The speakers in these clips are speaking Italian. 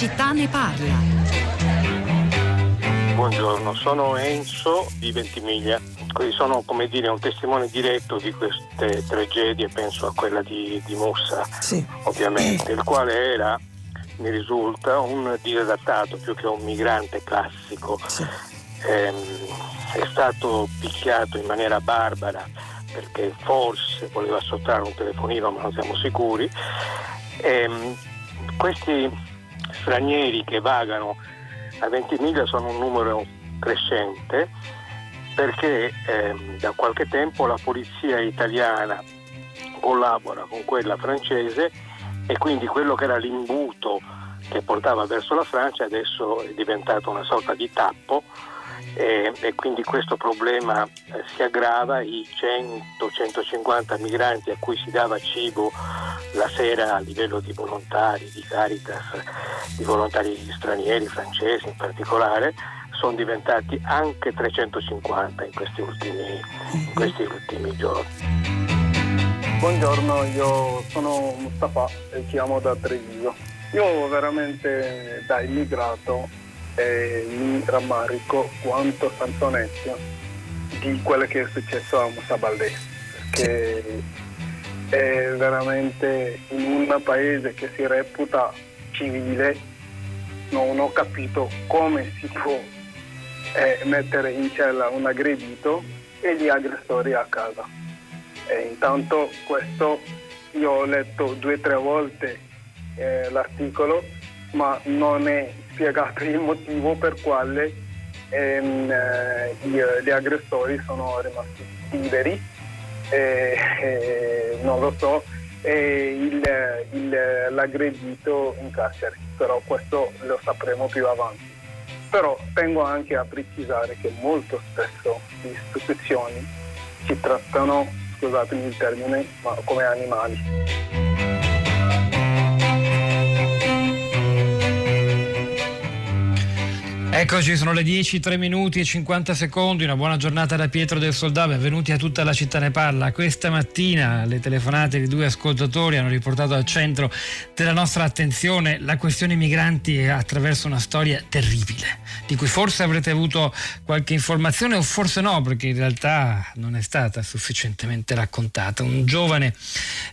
città ne parla. Buongiorno, sono Enzo di Ventimiglia. Sono come dire un testimone diretto di queste tragedie, penso a quella di, di Mussa, sì. ovviamente, il quale era, mi risulta, un disadattato più che un migrante classico. Sì. Eh, è stato picchiato in maniera barbara perché forse voleva sottrarre un telefonino, ma non siamo sicuri. Eh, questi stranieri che vagano a Ventimiglia sono un numero crescente perché eh, da qualche tempo la polizia italiana collabora con quella francese e quindi quello che era l'imbuto che portava verso la Francia adesso è diventato una sorta di tappo e, e quindi questo problema eh, si aggrava, i 100-150 migranti a cui si dava cibo la sera a livello di volontari, di Caritas, di volontari stranieri, francesi in particolare, sono diventati anche 350 in questi ultimi, in questi ultimi giorni. Buongiorno, io sono Mustafa e chiamo da Treviso. Io veramente da immigrato e mi rammarico quanto Santonezio di quello che è successo a Musa Baldé che è veramente in un paese che si reputa civile non ho capito come si può eh, mettere in cella un aggredito e gli aggressori a casa. E intanto questo io ho letto due o tre volte eh, l'articolo ma non è spiegato il motivo per quale ehm, eh, gli aggressori sono rimasti liberi, eh, eh, non lo so, e il, il, l'aggredito in carcere, però questo lo sapremo più avanti. Però tengo anche a precisare che molto spesso le istituzioni ci trattano, scusatemi il termine, ma come animali. Eccoci, sono le 10, 3 minuti e 50 secondi. Una buona giornata da Pietro del Soldato. Benvenuti a tutta la città ne parla. Questa mattina le telefonate di due ascoltatori hanno riportato al centro della nostra attenzione la questione migranti attraverso una storia terribile, di cui forse avrete avuto qualche informazione o forse no, perché in realtà non è stata sufficientemente raccontata. Un giovane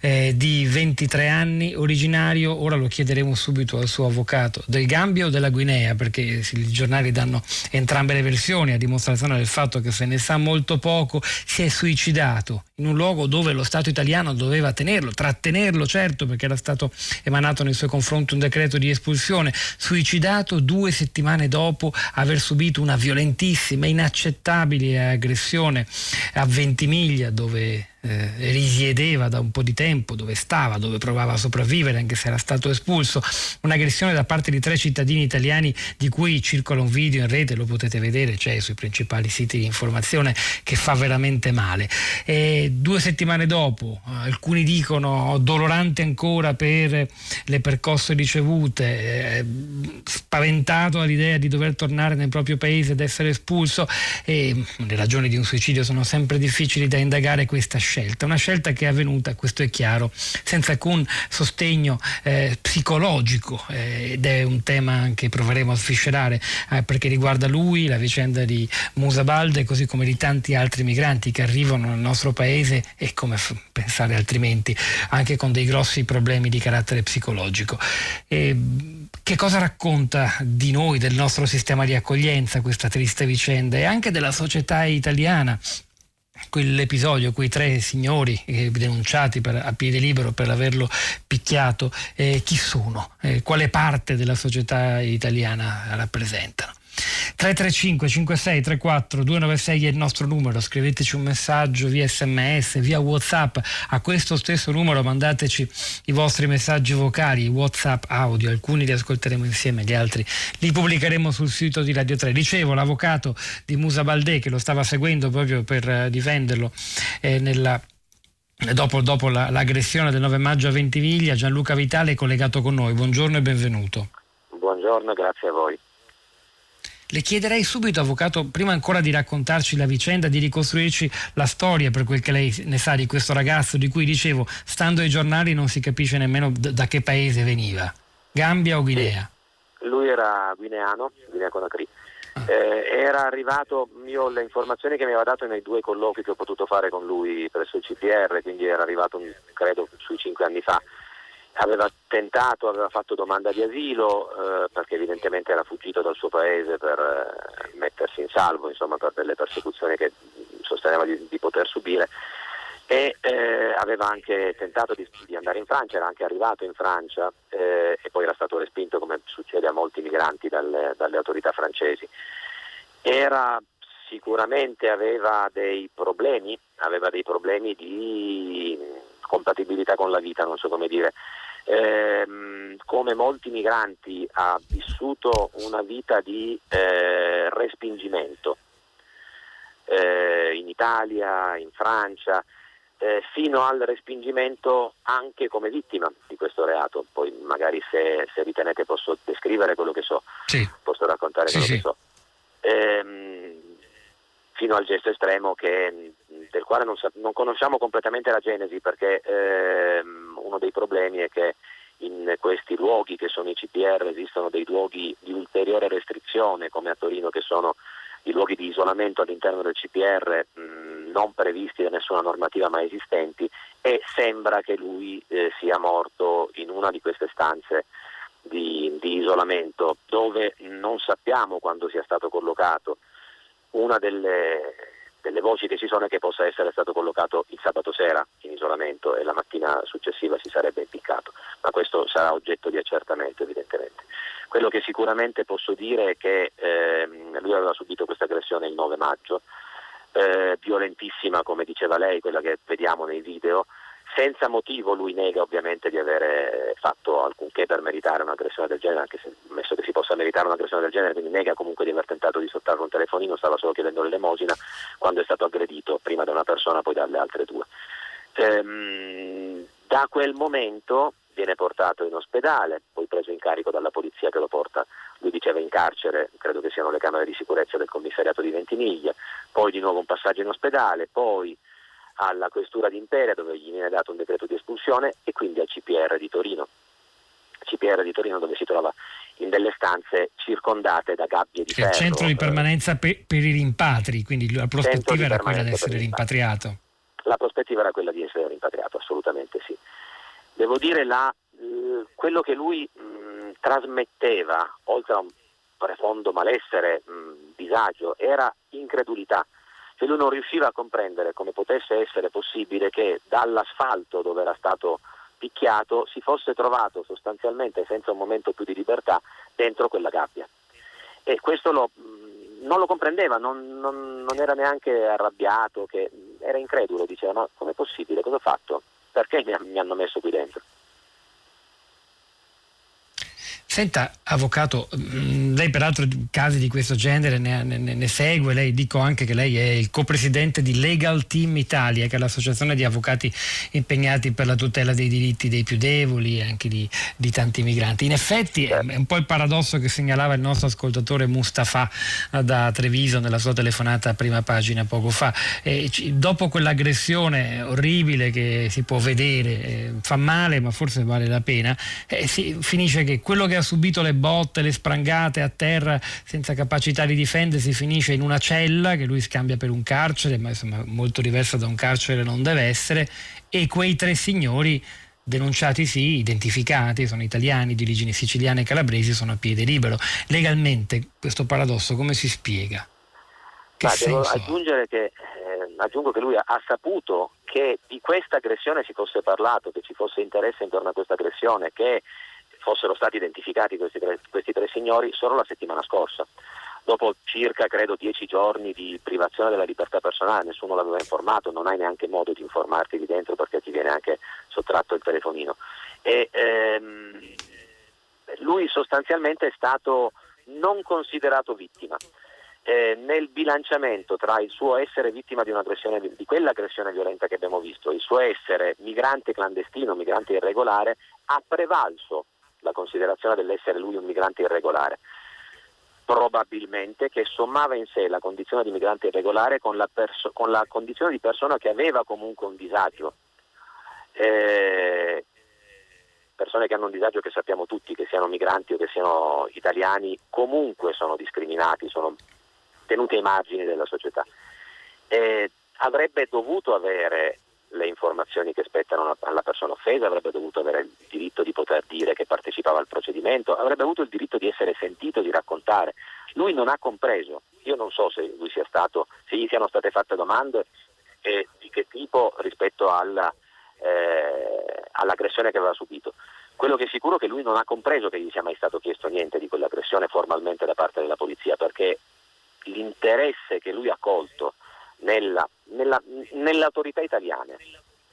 eh, di 23 anni, originario, ora lo chiederemo subito al suo avvocato, del Gambia o della Guinea, perché il giornale giornali danno entrambe le versioni a dimostrazione del fatto che se ne sa molto poco, si è suicidato in un luogo dove lo Stato italiano doveva tenerlo, trattenerlo certo perché era stato emanato nei suoi confronti un decreto di espulsione, suicidato due settimane dopo aver subito una violentissima, inaccettabile aggressione a Ventimiglia dove eh, risiedeva da un po' di tempo, dove stava, dove provava a sopravvivere anche se era stato espulso, un'aggressione da parte di tre cittadini italiani di cui circola un video in rete, lo potete vedere, c'è cioè sui principali siti di informazione, che fa veramente male. E due settimane dopo, alcuni dicono dolorante ancora per le percosse ricevute, eh, spaventato all'idea di dover tornare nel proprio paese ed essere espulso e le ragioni di un suicidio sono sempre difficili da indagare questa scelta scelta, una scelta che è avvenuta, questo è chiaro, senza alcun sostegno eh, psicologico eh, ed è un tema che proveremo a sfiscerare eh, perché riguarda lui, la vicenda di Musa Balde, così come di tanti altri migranti che arrivano nel nostro paese e come f- pensare altrimenti, anche con dei grossi problemi di carattere psicologico. E, che cosa racconta di noi, del nostro sistema di accoglienza, questa triste vicenda e anche della società italiana quell'episodio, quei tre signori eh, denunciati per, a piede libero per averlo picchiato, eh, chi sono? Eh, quale parte della società italiana rappresentano? 335 56 34 296 è il nostro numero, scriveteci un messaggio via sms, via whatsapp, a questo stesso numero mandateci i vostri messaggi vocali, whatsapp audio, alcuni li ascolteremo insieme, gli altri li pubblicheremo sul sito di Radio 3. Dicevo, l'avvocato di Musa Baldé che lo stava seguendo proprio per eh, difenderlo eh, nella Dopo, dopo la, l'aggressione del 9 maggio a Ventiviglia, Gianluca Vitale è collegato con noi. Buongiorno e benvenuto. Buongiorno, grazie a voi. Le chiederei subito, avvocato, prima ancora di raccontarci la vicenda, di ricostruirci la storia per quel che lei ne sa di questo ragazzo di cui dicevo, stando ai giornali non si capisce nemmeno da che paese veniva. Gambia o Guinea? Sì. lui era guineano, Guinea Conakry. Eh, era arrivato, io le informazioni che mi aveva dato nei due colloqui che ho potuto fare con lui presso il CPR, quindi era arrivato credo sui cinque anni fa. Aveva tentato, aveva fatto domanda di asilo eh, perché evidentemente era fuggito dal suo paese per eh, mettersi in salvo, insomma, per delle persecuzioni che sosteneva di, di poter subire e eh, aveva anche tentato di, di, andare in Francia, era anche arrivato in Francia eh, e poi era stato respinto come succede a molti migranti dalle, dalle autorità francesi. Era sicuramente aveva dei problemi, aveva dei problemi di compatibilità con la vita, non so come dire. Eh, come molti migranti ha vissuto una vita di eh, respingimento eh, in Italia, in Francia, eh, fino al respingimento anche come vittima di questo reato. Poi magari se, se ritenete posso descrivere quello che so, sì. posso raccontare sì, quello sì. che so. Ehm, fino al gesto estremo che, del quale non, non, conosciamo completamente la genesi perché ehm, uno dei problemi è che in questi luoghi che sono i CPR esistono dei luoghi di ulteriore restrizione come a Torino che sono i luoghi di isolamento all'interno del CPR mh, non previsti da nessuna normativa mai esistenti e sembra che lui eh, sia morto in una di queste stanze di, di, isolamento dove non sappiamo quando sia stato collocato. Una delle, delle voci che ci sono è che possa essere stato collocato il sabato sera in isolamento e la mattina successiva si sarebbe impiccato, ma questo sarà oggetto di accertamento evidentemente. Quello che sicuramente posso dire è che ehm, lui aveva subito questa aggressione il 9 maggio, eh, violentissima come diceva lei, quella che vediamo nei video, senza motivo lui nega ovviamente di avere fatto alcunché per meritare un'aggressione del genere, anche se ammesso che si possa meritare un'aggressione del genere, quindi nega comunque di aver tentato di sottrarre un telefonino, stava solo chiedendo l'elemosina quando è stato aggredito prima da una persona poi dalle altre due. Ehm, da quel momento viene portato in ospedale, poi preso in carico dalla polizia che lo porta, lui diceva in carcere, credo che siano le camere di sicurezza del commissariato di Ventimiglia, poi di nuovo un passaggio in ospedale, poi alla questura di Imperia dove gli viene dato un decreto di espulsione e quindi al CPR di Torino. CPR di Torino dove si trova in delle stanze circondate da gabbie di ferro. Il centro di permanenza per, per i rimpatri, quindi la prospettiva era quella di essere rimpatriato. La prospettiva era quella di essere rimpatriato, assolutamente sì. Devo dire la, quello che lui mh, trasmetteva, oltre a un profondo malessere, mh, disagio, era incredulità. Cioè lui non riusciva a comprendere come potesse essere possibile che dall'asfalto dove era stato picchiato si fosse trovato sostanzialmente senza un momento più di libertà dentro quella gabbia. E questo lo, non lo comprendeva, non, non, non, era neanche arrabbiato, era incredulo, diceva ma com'è possibile, cosa ho fatto? perché mi hanno messo qui dentro? Senta, avvocato, mm, lei peraltro casi di questo genere ne, ne, ne, segue, lei dico anche che lei è il copresidente di Legal Team Italia, che è l'associazione di avvocati impegnati per la tutela dei diritti dei più deboli e anche di, di tanti migranti. In effetti è un po' il paradosso che segnalava il nostro ascoltatore Mustafa da Treviso nella sua telefonata a prima pagina poco fa. E dopo quell'aggressione orribile che si può vedere, eh, fa male ma forse vale la pena, eh, si, finisce che quello che ha subito le botte, le sprangate a terra senza capacità di difendersi, finisce in una cella che lui scambia per un carcere, ma insomma molto diversa da un carcere non deve essere, e quei tre signori denunciati sì, identificati, sono italiani di origini siciliane e calabresi, sono a piede libero. Legalmente questo paradosso come si spiega? Che devo aggiungere che, eh, aggiungo che lui ha saputo che di questa aggressione si fosse parlato, che ci fosse interesse intorno a questa aggressione, che fossero stati identificati questi tre, questi tre signori solo la settimana scorsa dopo circa credo dieci giorni di privazione della libertà personale, nessuno l'aveva informato, non hai neanche modo di informarti di dentro perché ti viene anche sottratto il telefonino. E, ehm, lui sostanzialmente è stato non considerato vittima. Eh, nel bilanciamento tra il suo essere vittima di, un'aggressione, di quell'aggressione violenta che abbiamo visto, il suo essere migrante clandestino, migrante irregolare, ha prevalso la considerazione dell'essere lui un migrante irregolare. Probabilmente che sommava in sé la condizione di migrante irregolare con la, perso- con la condizione di persona che aveva comunque un disagio. Eh, persone che hanno un disagio che sappiamo tutti, che siano migranti o che siano italiani, comunque sono discriminati, sono tenuti ai margini della società. E avrebbe dovuto avere le informazioni che spettano alla persona offesa, avrebbe dovuto avere il diritto di poter dire che partecipava al procedimento, avrebbe avuto il diritto di essere sentito, di raccontare. Lui non ha compreso, io non so se stato, se gli siano state fatte domande e di che tipo rispetto alla, eh, all'aggressione che aveva subito. Quello che è sicuro è che lui non ha compreso che gli sia mai stato chiesto niente di quell'aggressione formalmente da parte della polizia, perché l'interesse che lui ha colto nella, nella, nell'autorità italiana,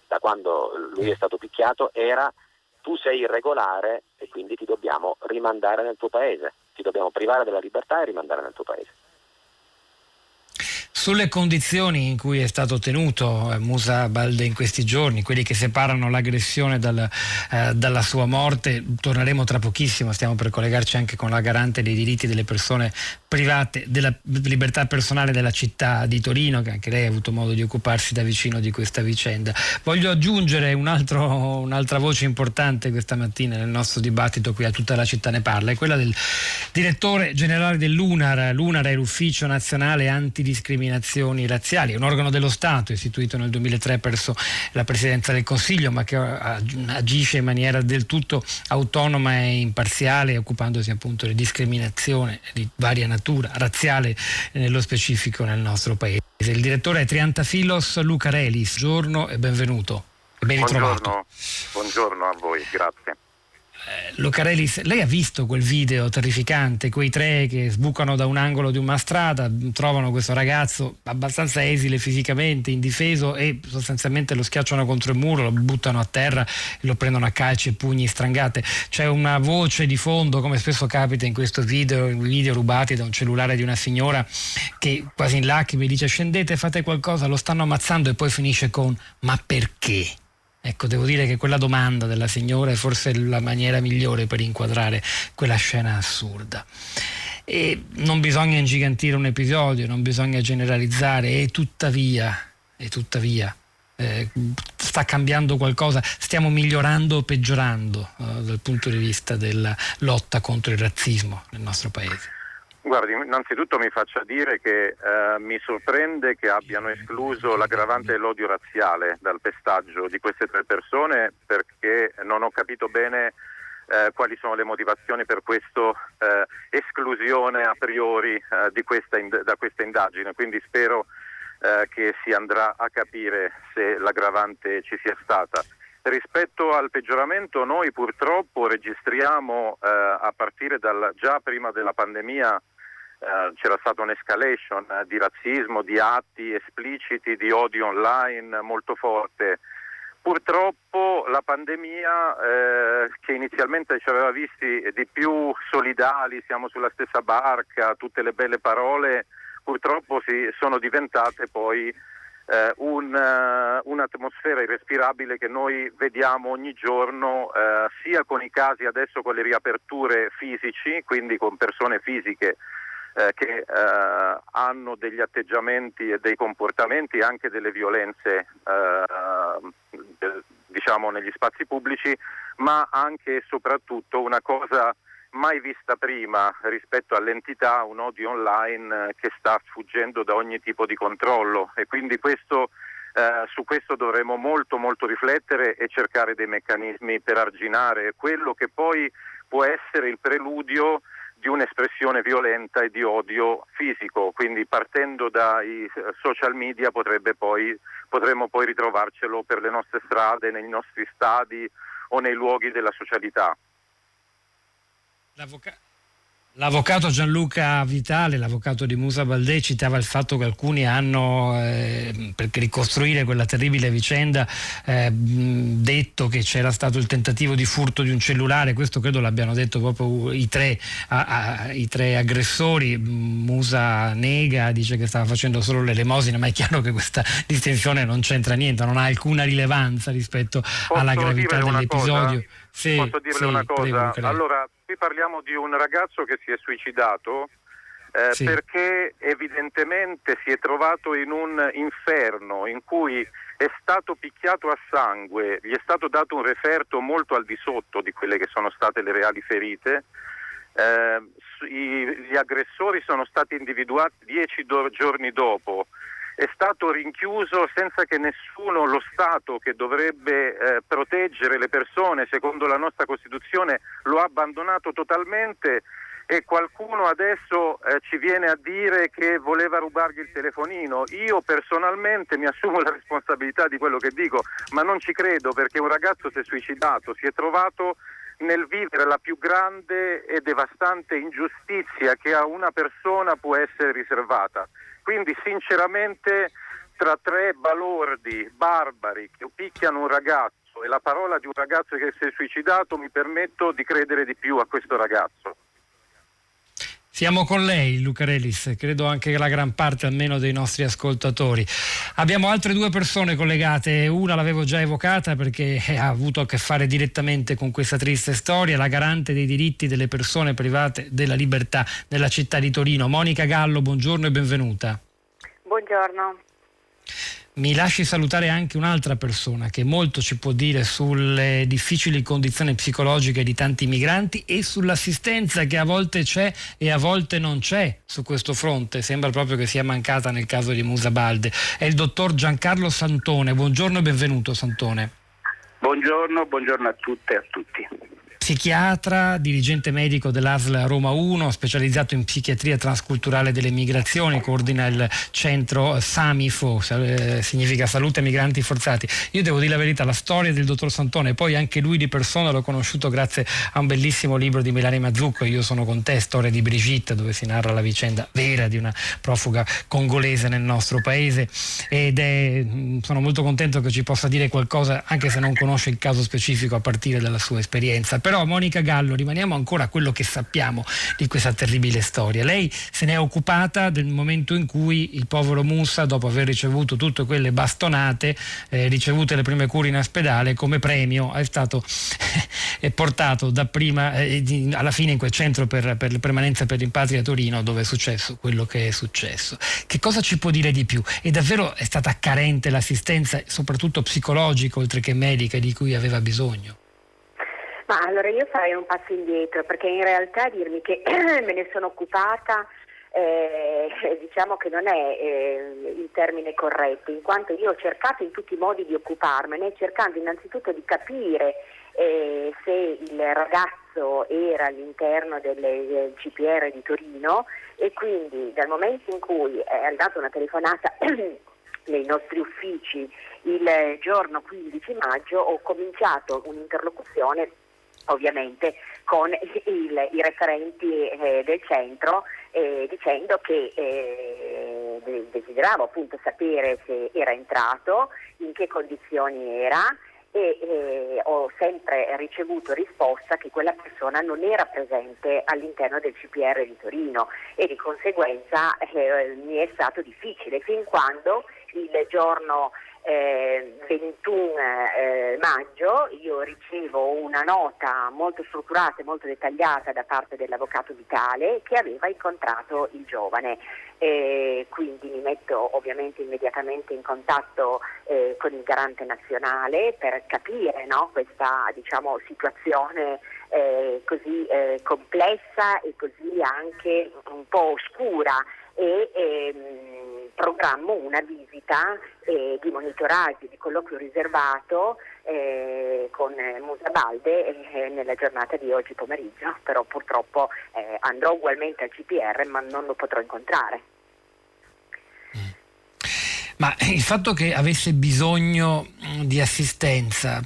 da quando lui è stato picchiato, era tu sei irregolare e quindi ti dobbiamo rimandare nel tuo paese, ti dobbiamo privare della libertà e rimandare nel tuo paese. Sulle condizioni in cui è stato tenuto eh, Musa Balde in questi giorni, quelli che separano l'aggressione dal, eh, dalla sua morte, torneremo tra pochissimo, stiamo per collegarci anche con la garante dei diritti delle persone private, della libertà personale della città di Torino, che anche lei ha avuto modo di occuparsi da vicino di questa vicenda. Voglio aggiungere un altro, un'altra voce importante questa mattina nel nostro dibattito qui a tutta la città ne parla, è quella del direttore generale dell'UNAR. L'UNAR è l'Ufficio Nazionale Antidiscriminazione discriminazioni razziali, è un organo dello Stato istituito nel 2003 presso la Presidenza del Consiglio, ma che agisce in maniera del tutto autonoma e imparziale, occupandosi appunto di discriminazione di varia natura, razziale nello specifico nel nostro Paese. Il direttore è Triantafilos Lucarelis, buongiorno e benvenuto. Ben buongiorno, buongiorno a voi, grazie. Eh, Lucarelli, lei ha visto quel video terrificante, quei tre che sbucano da un angolo di una strada, trovano questo ragazzo abbastanza esile fisicamente, indifeso e sostanzialmente lo schiacciano contro il muro, lo buttano a terra e lo prendono a calci e pugni strangate. C'è una voce di fondo, come spesso capita in questo video, in video rubati da un cellulare di una signora che quasi in lacrime dice scendete, fate qualcosa, lo stanno ammazzando e poi finisce con ma perché? Ecco, devo dire che quella domanda della signora è forse la maniera migliore per inquadrare quella scena assurda. E non bisogna ingigantire un episodio, non bisogna generalizzare, e tuttavia, e tuttavia eh, sta cambiando qualcosa, stiamo migliorando o peggiorando eh, dal punto di vista della lotta contro il razzismo nel nostro paese? Guardi, innanzitutto mi faccia dire che eh, mi sorprende che abbiano escluso l'aggravante dell'odio razziale dal pestaggio di queste tre persone perché non ho capito bene eh, quali sono le motivazioni per questa eh, esclusione a priori eh, questa ind- da questa indagine, quindi spero eh, che si andrà a capire se l'aggravante ci sia stata. Rispetto al peggioramento noi purtroppo registriamo eh, a partire dal, già prima della pandemia c'era stata un'escalation eh, di razzismo, di atti espliciti, di odio online molto forte. Purtroppo la pandemia eh, che inizialmente ci aveva visti di più solidali, siamo sulla stessa barca, tutte le belle parole, purtroppo si sono diventate poi eh, un, uh, un'atmosfera irrespirabile che noi vediamo ogni giorno uh, sia con i casi adesso con le riaperture fisici, quindi con persone fisiche eh, che eh, hanno degli atteggiamenti e dei comportamenti, anche delle violenze eh, diciamo negli spazi pubblici, ma anche e soprattutto una cosa mai vista prima rispetto all'entità, un odio online che sta sfuggendo da ogni tipo di controllo. E quindi questo, eh, su questo dovremo molto molto riflettere e cercare dei meccanismi per arginare. Quello che poi può essere il preludio di un'espressione violenta e di odio fisico, quindi partendo dai social media poi, potremmo poi ritrovarcelo per le nostre strade, nei nostri stadi o nei luoghi della socialità. L'avvocato L'avvocato Gianluca Vitale, l'avvocato di Musa Baldè, citava il fatto che alcuni hanno, eh, per ricostruire quella terribile vicenda, eh, detto che c'era stato il tentativo di furto di un cellulare, questo credo l'abbiano detto proprio i tre, a, a, i tre aggressori, Musa nega, dice che stava facendo solo l'elemosina, ma è chiaro che questa distinzione non c'entra niente, non ha alcuna rilevanza rispetto Posso alla gravità dell'episodio. Cosa? Sì, Posso dirle sì, una cosa? Prego, allora, qui parliamo di un ragazzo che si è suicidato eh, sì. perché evidentemente si è trovato in un inferno in cui è stato picchiato a sangue, gli è stato dato un referto molto al di sotto di quelle che sono state le reali ferite. Eh, i, gli aggressori sono stati individuati dieci do- giorni dopo è stato rinchiuso senza che nessuno, lo Stato che dovrebbe eh, proteggere le persone secondo la nostra Costituzione, lo ha abbandonato totalmente e qualcuno adesso eh, ci viene a dire che voleva rubargli il telefonino. Io personalmente mi assumo la responsabilità di quello che dico, ma non ci credo perché un ragazzo si è suicidato, si è trovato nel vivere la più grande e devastante ingiustizia che a una persona può essere riservata. Quindi sinceramente tra tre balordi barbari che picchiano un ragazzo e la parola di un ragazzo che si è suicidato mi permetto di credere di più a questo ragazzo. Siamo con lei, Lucarellis, credo anche la gran parte almeno dei nostri ascoltatori. Abbiamo altre due persone collegate, una l'avevo già evocata perché ha avuto a che fare direttamente con questa triste storia, la garante dei diritti delle persone private della libertà nella città di Torino. Monica Gallo, buongiorno e benvenuta. Buongiorno. Mi lasci salutare anche un'altra persona che molto ci può dire sulle difficili condizioni psicologiche di tanti migranti e sull'assistenza che a volte c'è e a volte non c'è su questo fronte. Sembra proprio che sia mancata nel caso di Musa Balde. È il dottor Giancarlo Santone. Buongiorno e benvenuto Santone. Buongiorno, buongiorno a tutte e a tutti psichiatra, dirigente medico dell'ASL Roma 1, specializzato in psichiatria transculturale delle migrazioni, coordina il centro SAMIFO, eh, significa Salute Migranti Forzati. Io devo dire la verità, la storia del dottor Santone, poi anche lui di persona l'ho conosciuto grazie a un bellissimo libro di Melania Mazzucco, Io sono con te, storia di Brigitte, dove si narra la vicenda vera di una profuga congolese nel nostro paese ed è, mm, sono molto contento che ci possa dire qualcosa, anche se non conosce il caso specifico a partire dalla sua esperienza. Però però Monica Gallo, rimaniamo ancora a quello che sappiamo di questa terribile storia. Lei se ne è occupata del momento in cui il povero Musa, dopo aver ricevuto tutte quelle bastonate, eh, ricevute le prime cure in ospedale, come premio è stato è portato dapprima eh, alla fine in quel centro per, per permanenza per rimpatri a Torino dove è successo quello che è successo. Che cosa ci può dire di più? E davvero è stata carente l'assistenza, soprattutto psicologica, oltre che medica, di cui aveva bisogno? Ma allora io farei un passo indietro perché in realtà dirmi che me ne sono occupata eh, diciamo che non è eh, il termine corretto, in quanto io ho cercato in tutti i modi di occuparmene, cercando innanzitutto di capire eh, se il ragazzo era all'interno del, CPR di Torino e quindi dal momento in cui è arrivata una telefonata nei nostri uffici il giorno 15 maggio ho cominciato un'interlocuzione ovviamente con il, i referenti eh, del centro eh, dicendo che eh, desideravo appunto sapere se era entrato, in che condizioni era e eh, ho sempre ricevuto risposta che quella persona non era presente all'interno del CPR di Torino e di conseguenza eh, mi è stato difficile fin quando il giorno eh, 21 eh, maggio io ricevo una nota molto strutturata e molto dettagliata da parte dell'avvocato Vitale che aveva incontrato il giovane. Eh, quindi mi metto ovviamente immediatamente in contatto eh, con il garante nazionale per capire no, questa diciamo, situazione eh, così eh, complessa e così anche un po' oscura e ehm, programmo una visita eh, di monitoraggio, di colloquio riservato eh, con Musa Balde eh, nella giornata di oggi pomeriggio, però purtroppo eh, andrò ugualmente al CPR ma non lo potrò incontrare. Ma il fatto che avesse bisogno di assistenza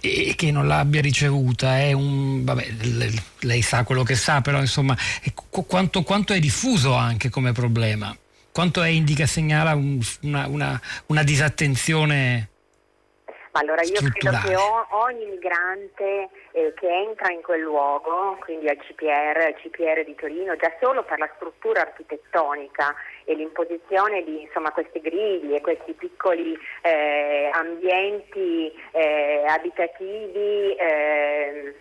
e che non l'abbia ricevuta è un vabbè, lei sa quello che sa però insomma quanto, quanto è diffuso anche come problema? Quanto è indica segnala un, una, una, una, disattenzione allora io credo che ogni migrante eh, che entra in quel luogo, quindi al CPR, CPR di Torino, già solo per la struttura architettonica e l'imposizione di insomma, questi grigli e questi piccoli eh, ambienti eh, abitativi eh,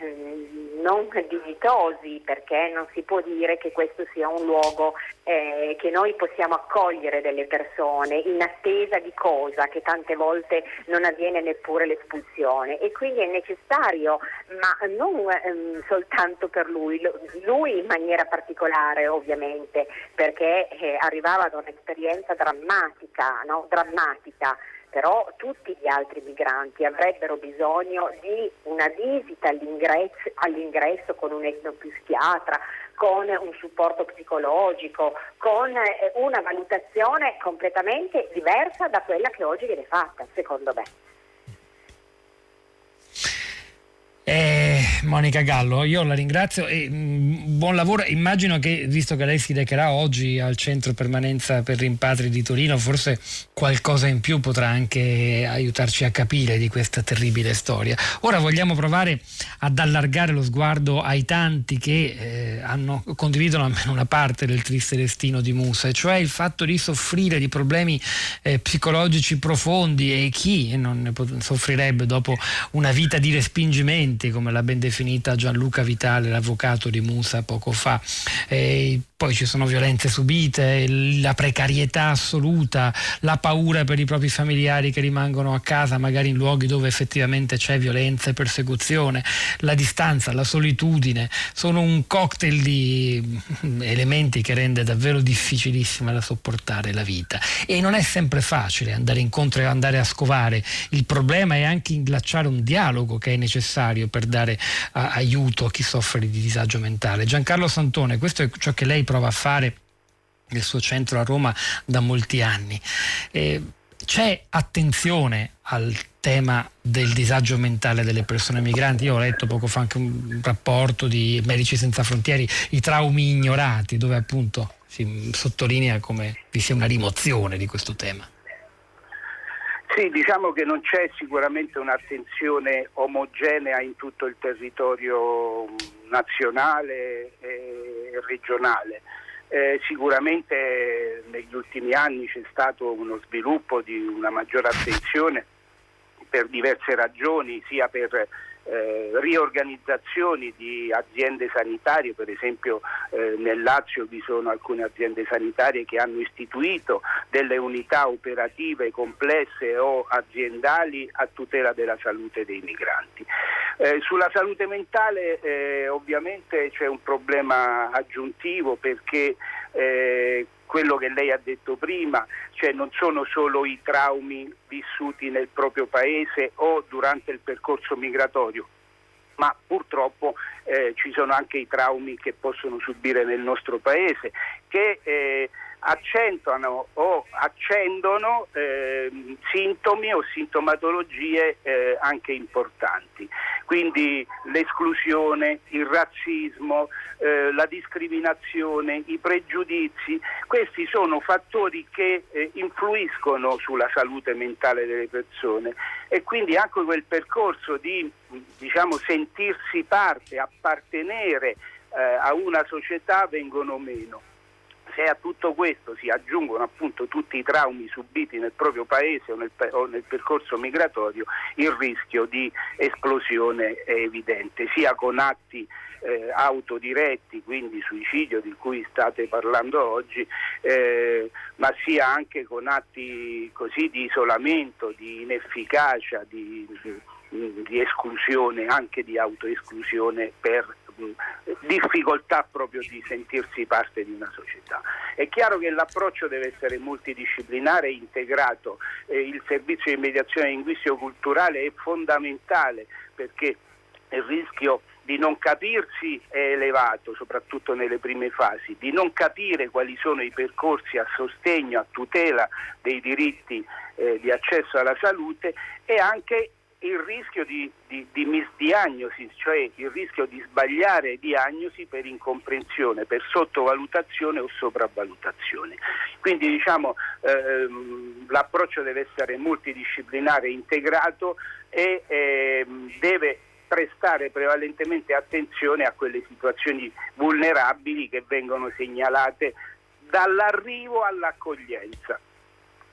non dignitosi, perché non si può dire che questo sia un luogo eh, che noi possiamo accogliere delle persone in attesa di cosa, che tante volte non avviene neppure l'espulsione. E quindi è necessario, ma non ehm, soltanto per lui, lui in maniera particolare ovviamente, perché eh, arrivava da un'esperienza drammatica, no? drammatica però tutti gli altri migranti avrebbero bisogno di una visita all'ingresso, all'ingresso con un etnopsichiatra, con un supporto psicologico, con eh, una valutazione completamente diversa da quella che oggi viene fatta, secondo me. Eh, Monica Gallo, io la ringrazio e mm, buon lavoro. Immagino che, visto che lei si recherà oggi al centro permanenza per rimpatri di Torino, forse qualcosa in più potrà anche aiutarci a capire di questa terribile storia. Ora vogliamo provare ad allargare lo sguardo ai tanti che eh, hanno, condividono almeno una parte del triste destino di Musa, cioè il fatto di soffrire di problemi eh, psicologici profondi e chi non ne soffrirebbe dopo una vita di respingimento violenti, come l'ha ben definita Gianluca Vitale, l'avvocato di Musa poco fa. E poi ci sono violenze subite, la precarietà assoluta, la paura per i propri familiari che rimangono a casa, magari in luoghi dove effettivamente c'è violenza e persecuzione, la distanza, la solitudine, sono un cocktail di elementi che rende davvero difficilissima da sopportare la vita. E non è sempre facile andare incontro e andare a scovare il problema e anche inglacciare un dialogo che è necessario per dare a, aiuto a chi soffre di disagio mentale. Giancarlo Santone, questo è ciò che lei prova a fare nel suo centro a Roma da molti anni. Eh, c'è attenzione al tema del disagio mentale delle persone migranti. Io ho letto poco fa anche un rapporto di Medici Senza Frontiere, i traumi ignorati, dove appunto si sottolinea come vi sia una rimozione di questo tema. Sì, diciamo che non c'è sicuramente un'attenzione omogenea in tutto il territorio nazionale e regionale. Eh, sicuramente negli ultimi anni c'è stato uno sviluppo di una maggiore attenzione per diverse ragioni, sia per eh, riorganizzazioni di aziende sanitarie, per esempio eh, nel Lazio vi sono alcune aziende sanitarie che hanno istituito delle unità operative complesse o aziendali a tutela della salute dei migranti. Eh, sulla salute mentale eh, ovviamente c'è un problema aggiuntivo perché eh, quello che lei ha detto prima, cioè non sono solo i traumi vissuti nel proprio paese o durante il percorso migratorio, ma purtroppo eh, ci sono anche i traumi che possono subire nel nostro paese che eh, accentuano o accendono eh, sintomi o sintomatologie eh, anche importanti. Quindi l'esclusione, il razzismo, eh, la discriminazione, i pregiudizi, questi sono fattori che eh, influiscono sulla salute mentale delle persone e quindi anche quel percorso di diciamo, sentirsi parte, appartenere eh, a una società vengono meno se a tutto questo si aggiungono appunto tutti i traumi subiti nel proprio paese o nel, o nel percorso migratorio, il rischio di esplosione è evidente, sia con atti eh, autodiretti, quindi suicidio di cui state parlando oggi, eh, ma sia anche con atti così di isolamento, di inefficacia, di, di, di esclusione, anche di autoesclusione per difficoltà proprio di sentirsi parte di una società. È chiaro che l'approccio deve essere multidisciplinare e integrato, eh, il servizio di mediazione linguistico-culturale è fondamentale perché il rischio di non capirsi è elevato, soprattutto nelle prime fasi, di non capire quali sono i percorsi a sostegno, a tutela dei diritti eh, di accesso alla salute e anche il rischio di, di, di, misdiagnosi, cioè il rischio di sbagliare diagnosi per incomprensione, per sottovalutazione o sopravvalutazione. Quindi diciamo ehm, l'approccio deve essere multidisciplinare, integrato e ehm, deve prestare prevalentemente attenzione a quelle situazioni vulnerabili che vengono segnalate dall'arrivo all'accoglienza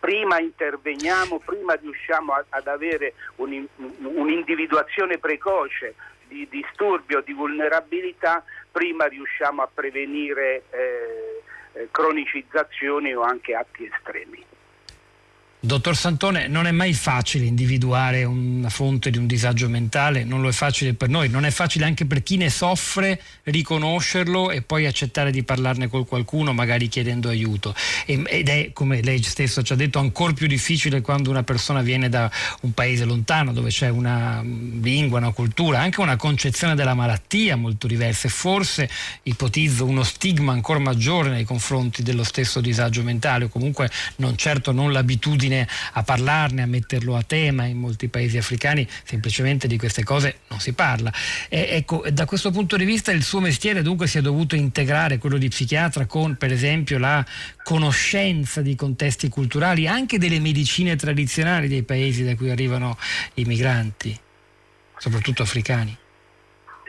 prima interveniamo, prima riusciamo a, ad avere un, un'individuazione precoce di disturbi o di vulnerabilità, prima riusciamo a prevenire eh, eh cronicizzazioni o anche atti estremi. Dottor Santone, non è mai facile individuare una fonte di un disagio mentale, non lo è facile per noi, non è facile anche per chi ne soffre riconoscerlo e poi accettare di parlarne con qualcuno, magari chiedendo aiuto. Ed è, come lei stesso ci ha detto, ancora più difficile quando una persona viene da un paese lontano dove c'è una lingua, una cultura, anche una concezione della malattia molto diversa e forse ipotizzo uno stigma ancora maggiore nei confronti dello stesso disagio mentale o comunque non certo non l'abitudine viene a parlarne, a metterlo a tema in molti paesi africani, semplicemente di queste cose non si parla. E, ecco, da questo punto di vista il suo mestiere dunque si è dovuto integrare, quello di psichiatra, con per esempio la conoscenza di contesti culturali, anche delle medicine tradizionali dei paesi da cui arrivano i migranti, soprattutto africani.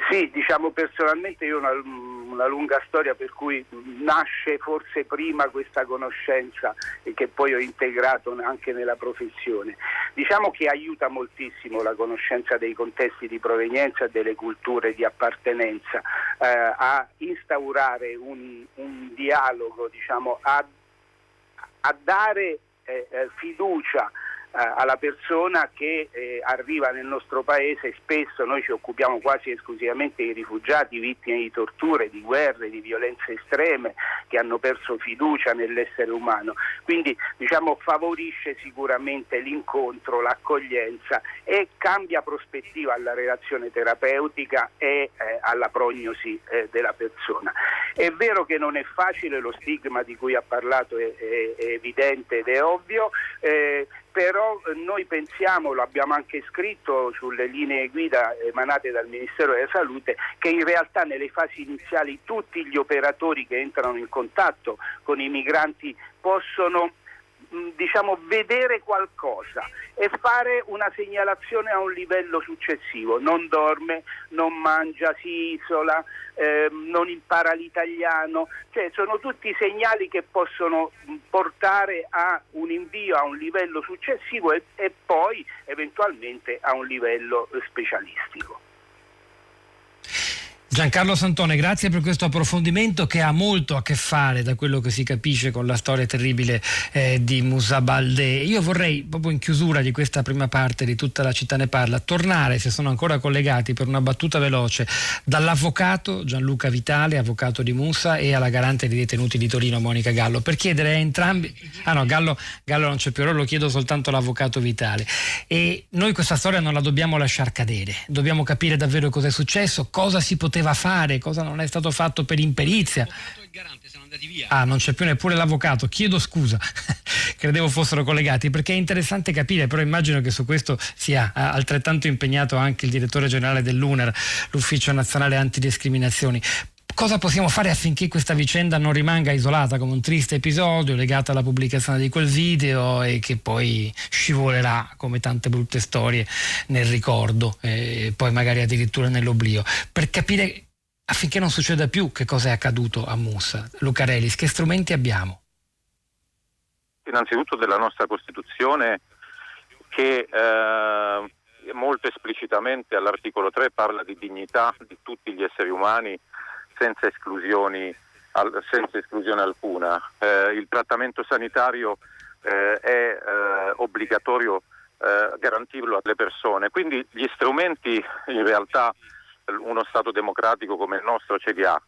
Sì, diciamo personalmente io ho una, una, lunga storia per cui nasce forse prima questa conoscenza e che poi ho integrato anche nella professione. Diciamo che aiuta moltissimo la conoscenza dei contesti di provenienza e delle culture di appartenenza eh, a instaurare un, un dialogo, diciamo, a, a dare eh, eh fiducia alla persona che eh, arriva nel nostro paese, spesso noi ci occupiamo quasi esclusivamente di rifugiati vittime di torture, di guerre, di violenze estreme che hanno perso fiducia nell'essere umano. Quindi diciamo, favorisce sicuramente l'incontro, l'accoglienza e cambia prospettiva alla relazione terapeutica e eh, alla prognosi eh, della persona. È vero che non è facile, lo stigma di cui ha parlato è, è, è evidente ed è ovvio, eh, però eh, noi pensiamo, lo abbiamo anche scritto sulle linee guida emanate dal Ministero della Salute, che in realtà nelle fasi iniziali tutti gli operatori che entrano in contatto con i migranti possono diciamo, vedere qualcosa e fare una segnalazione a un livello successivo. Non dorme, non mangia, si isola, eh, non impara l'italiano, cioè sono tutti segnali che possono portare a un invio a un livello successivo e, e poi eventualmente a un livello specialistico. Giancarlo Santone, grazie per questo approfondimento che ha molto a che fare, da quello che si capisce, con la storia terribile eh, di Musa Balde. Io vorrei, proprio in chiusura di questa prima parte di tutta la città ne parla, tornare, se sono ancora collegati, per una battuta veloce, dall'avvocato Gianluca Vitale, avvocato di Musa, e alla garante dei detenuti di Torino, Monica Gallo, per chiedere a entrambi... Ah no, Gallo, Gallo non c'è più, lo chiedo soltanto all'avvocato Vitale. E noi questa storia non la dobbiamo lasciar cadere, dobbiamo capire davvero cosa è successo, cosa si poteva poteva fare, cosa non è stato fatto per imperizia. Ah, non c'è più neppure l'avvocato, chiedo scusa, credevo fossero collegati perché è interessante capire, però immagino che su questo sia eh, altrettanto impegnato anche il direttore generale dell'UNER, l'Ufficio Nazionale Antidiscriminazioni. Cosa possiamo fare affinché questa vicenda non rimanga isolata come un triste episodio legato alla pubblicazione di quel video e che poi scivolerà come tante brutte storie nel ricordo e poi magari addirittura nell'oblio? Per capire affinché non succeda più che cosa è accaduto a Musa. Lucarelis, che strumenti abbiamo? Innanzitutto della nostra Costituzione che eh, molto esplicitamente all'articolo 3 parla di dignità di tutti gli esseri umani senza, senza esclusione alcuna. Eh, il trattamento sanitario eh, è eh, obbligatorio eh, garantirlo alle persone, quindi gli strumenti in realtà uno Stato democratico come il nostro ce li ha.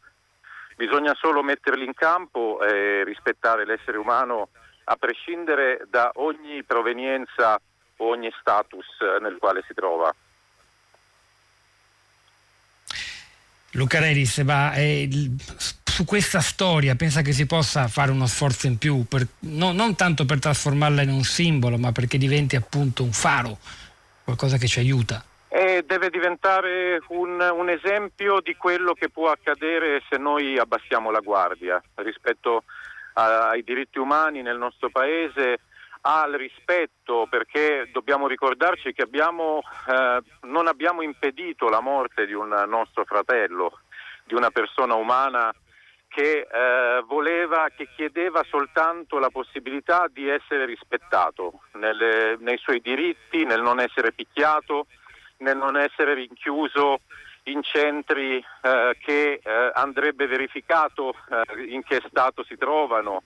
Bisogna solo metterli in campo e rispettare l'essere umano a prescindere da ogni provenienza o ogni status nel quale si trova. Luca Reris, ma eh, su questa storia pensa che si possa fare uno sforzo in più, per, no, non tanto per trasformarla in un simbolo, ma perché diventi appunto un faro, qualcosa che ci aiuta? E deve diventare un, un esempio di quello che può accadere se noi abbassiamo la guardia rispetto a, ai diritti umani nel nostro paese, al rispetto perché dobbiamo ricordarci che abbiamo, eh, non abbiamo impedito la morte di un nostro fratello, di una persona umana che eh, voleva, che chiedeva soltanto la possibilità di essere rispettato nelle, nei suoi diritti, nel non essere picchiato, nel non essere rinchiuso in centri eh, che eh, andrebbe verificato eh, in che stato si trovano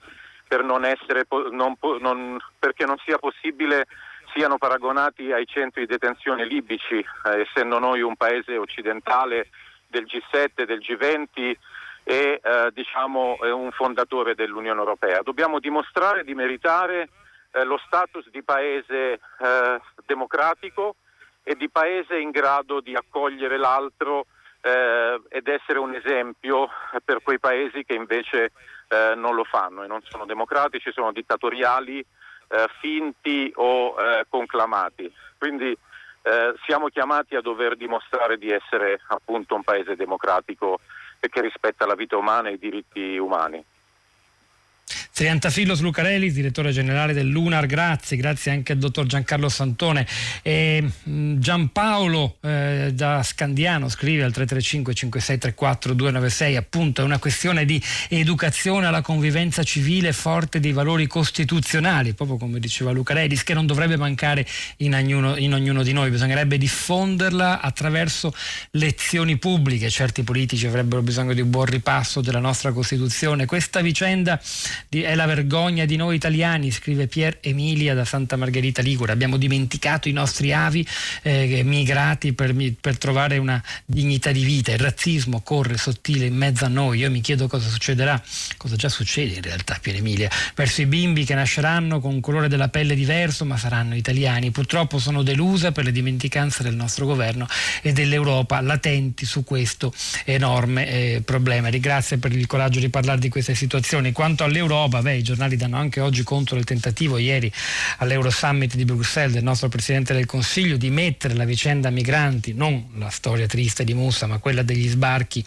per non essere, non, non, perché non sia possibile siano paragonati ai centri di detenzione libici, eh, essendo noi un paese occidentale del G7, del G20 e eh, diciamo, un fondatore dell'Unione Europea. Dobbiamo dimostrare di meritare eh, lo status di paese eh, democratico e di paese in grado di accogliere l'altro eh, ed essere un esempio per quei paesi che invece eh, non lo fanno e non sono democratici, sono dittatoriali, eh, finti o eh, conclamati. Quindi eh, siamo chiamati a dover dimostrare di essere appunto un paese democratico e che rispetta la vita umana e i diritti umani. Triantafillos Lucarelli, direttore generale dell'UNAR, grazie, grazie anche al dottor Giancarlo Santone. E Giampaolo eh, da Scandiano scrive al 335 5634 296, appunto è una questione di educazione alla convivenza civile forte dei valori costituzionali, proprio come diceva Lucarelli, che non dovrebbe mancare in ognuno, in ognuno di noi, bisognerebbe diffonderla attraverso lezioni pubbliche, certi politici avrebbero bisogno di un buon ripasso della nostra Costituzione. Questa vicenda di è la vergogna di noi italiani, scrive Pier Emilia da Santa Margherita Ligure. Abbiamo dimenticato i nostri avi eh, migrati per, per, trovare una dignità di vita. Il razzismo corre sottile in mezzo a noi. Io mi chiedo cosa succederà, cosa già succede in realtà, Pier Emilia, verso i bimbi che nasceranno con un colore della pelle diverso ma saranno italiani. Purtroppo sono delusa per le dimenticanze del nostro governo e dell'Europa latenti su questo enorme eh, problema. Ringrazio per il coraggio di parlare di queste situazioni. Quanto all'Europa, vabbè, i giornali danno anche oggi conto del tentativo ieri all'Eurosummit di Bruxelles del nostro Presidente del Consiglio di mettere la vicenda migranti, non la storia triste di Musa, ma quella degli sbarchi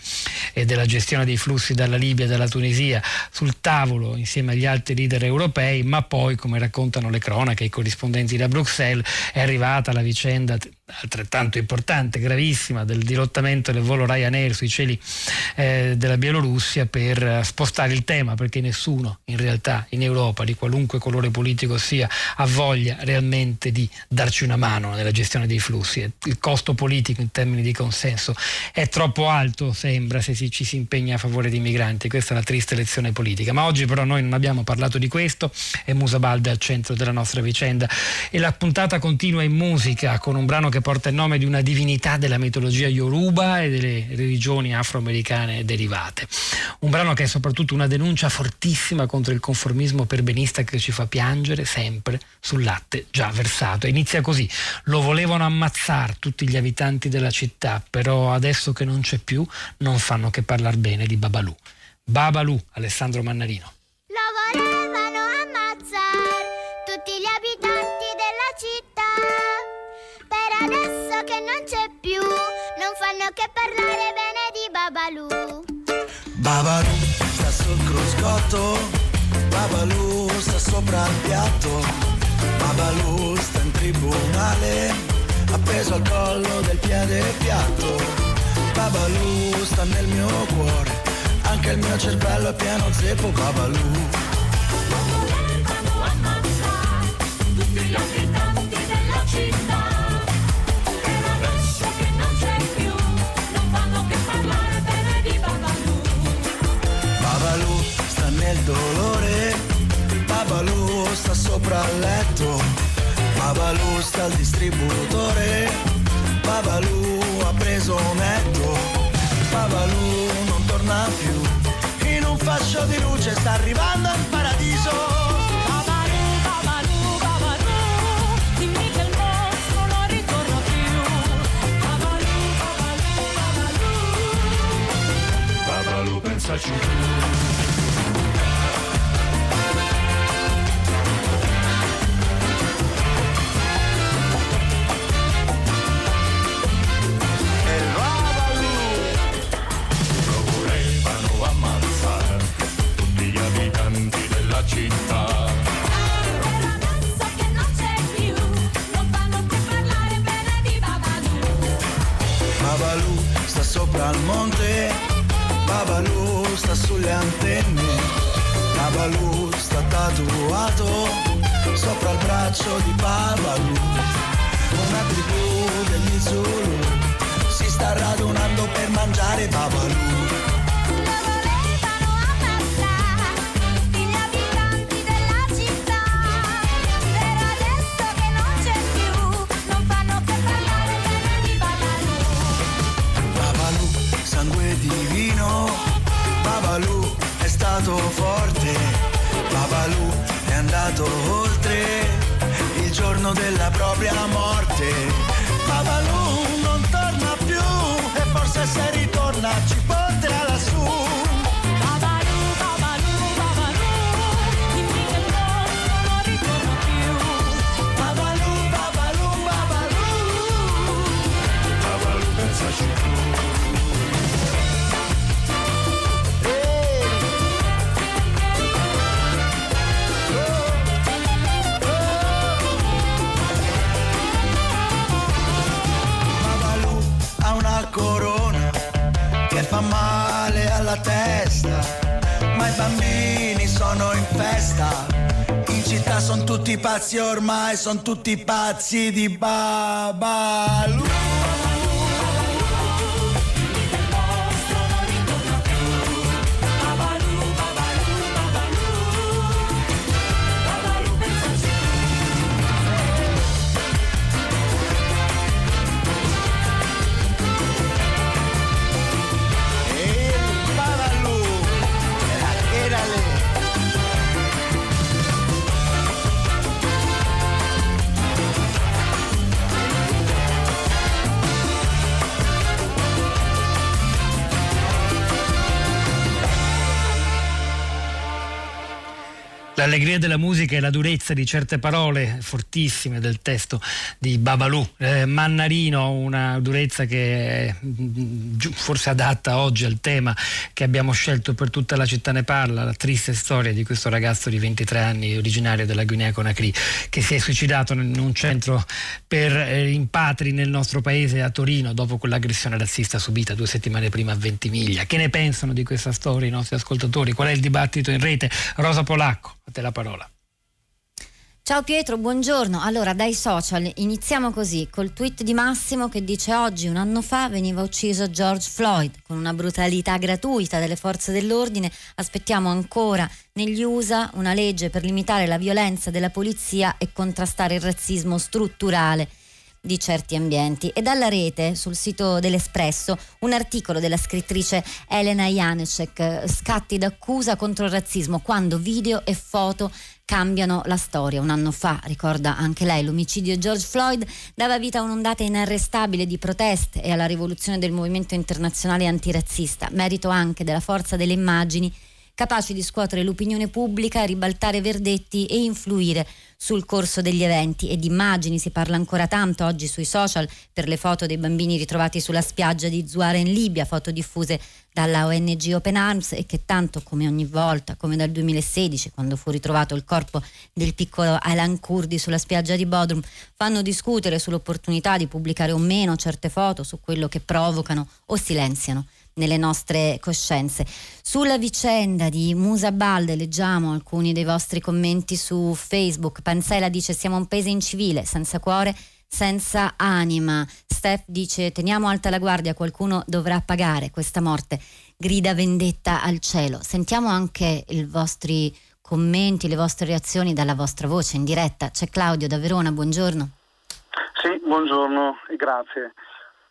e della gestione dei flussi dalla Libia e dalla Tunisia sul tavolo insieme agli altri leader europei, ma poi, come raccontano le cronache, i corrispondenti da Bruxelles, è arrivata la vicenda altrettanto importante, gravissima, del dirottamento del volo Ryanair sui cieli eh, della Bielorussia per spostare il tema perché nessuno in realtà in Europa di qualunque colore politico sia ha voglia realmente di darci una mano nella gestione dei flussi. Il costo politico in termini di consenso è troppo alto, sembra, se ci si impegna a favore dei migranti. Questa è la triste lezione politica. Ma oggi però noi non abbiamo parlato di questo e Musa Balde è al centro della nostra vicenda e la puntata continua in musica con un brano che che porta il nome di una divinità della mitologia yoruba e delle religioni afroamericane derivate. Un brano che è soprattutto una denuncia fortissima contro il conformismo perbenista che ci fa piangere sempre sul latte già versato. inizia così: lo volevano ammazzare tutti gli abitanti della città, però adesso che non c'è più non fanno che parlare bene di Babalù. Babalù, Alessandro Mannarino. Che non c'è più, non fanno che parlare bene di Babalù. Babalù sta sul cruscotto, Babalù sta sopra il piatto, Babalù sta in tribunale, appeso al collo del piede piatto. Babalù sta nel mio cuore, anche il mio cervello è pieno zeppo, ammazzare tutti gli abitanti dolore, Babalù sta sopra il letto, Babalù sta al distributore, Babalù ha preso netto, Babalù non torna più, in un fascio di luce sta arrivando al paradiso. pensaci tu le antenne. Babalu sta tatuato sopra il braccio di Babalu. Una tribù degli Zulu si sta radunando per mangiare Babalu. Della propria morte. Tutti pazzi ormai, sono tutti pazzi di Babalu. L'allegria della musica e la durezza di certe parole fortissime del testo di Babalù. Eh, Mannarino, una durezza che è mm, forse adatta oggi al tema che abbiamo scelto per tutta la città ne parla, la triste storia di questo ragazzo di 23 anni originario della Guinea Conakry che si è suicidato in un centro per eh, rimpatri nel nostro paese a Torino dopo quell'aggressione razzista subita due settimane prima a Ventimiglia. Che ne pensano di questa storia i nostri ascoltatori? Qual è il dibattito in rete? Rosa Polacco. Te la parola. Ciao Pietro, buongiorno. Allora, dai social iniziamo così, col tweet di Massimo che dice oggi, un anno fa, veniva ucciso George Floyd con una brutalità gratuita delle forze dell'ordine. Aspettiamo ancora negli USA una legge per limitare la violenza della polizia e contrastare il razzismo strutturale di certi ambienti e dalla rete sul sito dell'Espresso un articolo della scrittrice Elena Janecek scatti d'accusa contro il razzismo quando video e foto cambiano la storia. Un anno fa, ricorda anche lei, l'omicidio di George Floyd dava vita a un'ondata inarrestabile di proteste e alla rivoluzione del movimento internazionale antirazzista, merito anche della forza delle immagini capaci di scuotere l'opinione pubblica, ribaltare verdetti e influire sul corso degli eventi e di immagini. Si parla ancora tanto oggi sui social per le foto dei bambini ritrovati sulla spiaggia di Zuara in Libia, foto diffuse dalla ONG Open Arms e che tanto come ogni volta, come dal 2016 quando fu ritrovato il corpo del piccolo Alan Kurdi sulla spiaggia di Bodrum, fanno discutere sull'opportunità di pubblicare o meno certe foto, su quello che provocano o silenziano nelle nostre coscienze. Sulla vicenda di Musa Balde leggiamo alcuni dei vostri commenti su Facebook. Panzela dice siamo un paese incivile, senza cuore, senza anima. Steph dice teniamo alta la guardia, qualcuno dovrà pagare questa morte. Grida vendetta al cielo. Sentiamo anche i vostri commenti, le vostre reazioni dalla vostra voce in diretta. C'è Claudio da Verona, buongiorno. Sì, buongiorno e grazie.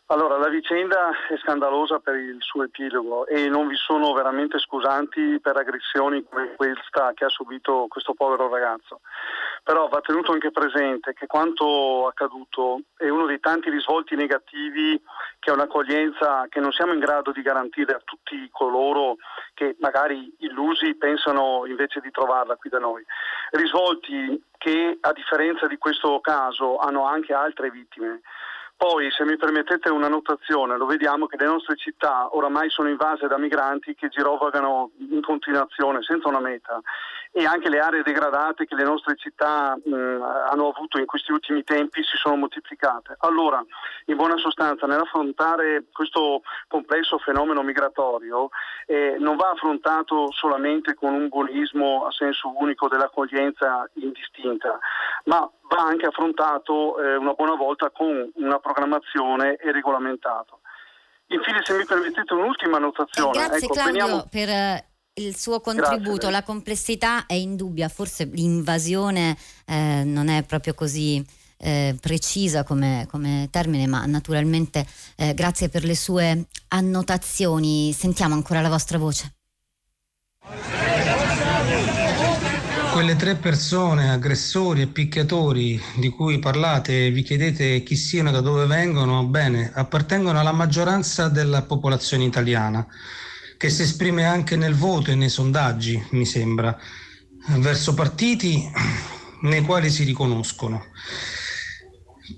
Allora, la vicenda è scandalosa per il suo epilogo e non vi sono veramente scusanti per aggressioni come questa che ha subito questo povero ragazzo. Però va tenuto anche presente che quanto accaduto è uno dei tanti risvolti negativi che è un'accoglienza che non siamo in grado di garantire a tutti coloro che magari illusi pensano invece di trovarla qui da noi. Risvolti che a differenza di questo caso hanno anche altre vittime. Poi, se mi permettete una notazione, lo vediamo che le nostre città oramai sono invase da migranti che girovagano in continuazione, senza una meta. E anche le aree degradate che le nostre città mh, hanno avuto in questi ultimi tempi si sono moltiplicate. Allora, in buona sostanza, nell'affrontare questo complesso fenomeno migratorio eh, non va affrontato solamente con un buonismo a senso unico dell'accoglienza indistinta, ma va anche affrontato eh, una buona volta con una programmazione e regolamentato. Infine, se mi permettete un'ultima notazione. Eh, grazie ecco, Claudio veniamo... per eh, il suo contributo. Grazie. La complessità è indubbia, forse l'invasione eh, non è proprio così eh, precisa come, come, termine, ma naturalmente eh, grazie per le sue annotazioni. Sentiamo ancora la vostra voce. Quelle tre persone, aggressori e picchiatori di cui parlate, vi chiedete chi siano e da dove vengono, bene, appartengono alla maggioranza della popolazione italiana, che si esprime anche nel voto e nei sondaggi, mi sembra, verso partiti nei quali si riconoscono.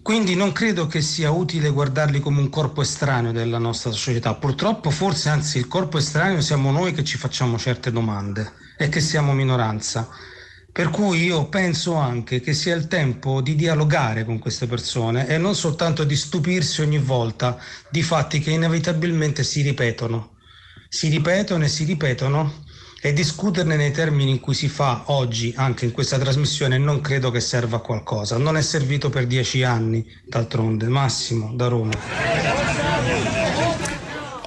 Quindi non credo che sia utile guardarli come un corpo estraneo della nostra società. Purtroppo, forse anzi, il corpo estraneo siamo noi che ci facciamo certe domande e che siamo minoranza. Per cui io penso anche che sia il tempo di dialogare con queste persone e non soltanto di stupirsi ogni volta di fatti che inevitabilmente si ripetono. Si ripetono e si ripetono e discuterne nei termini in cui si fa oggi anche in questa trasmissione non credo che serva a qualcosa. Non è servito per dieci anni, d'altronde. Massimo, da Roma.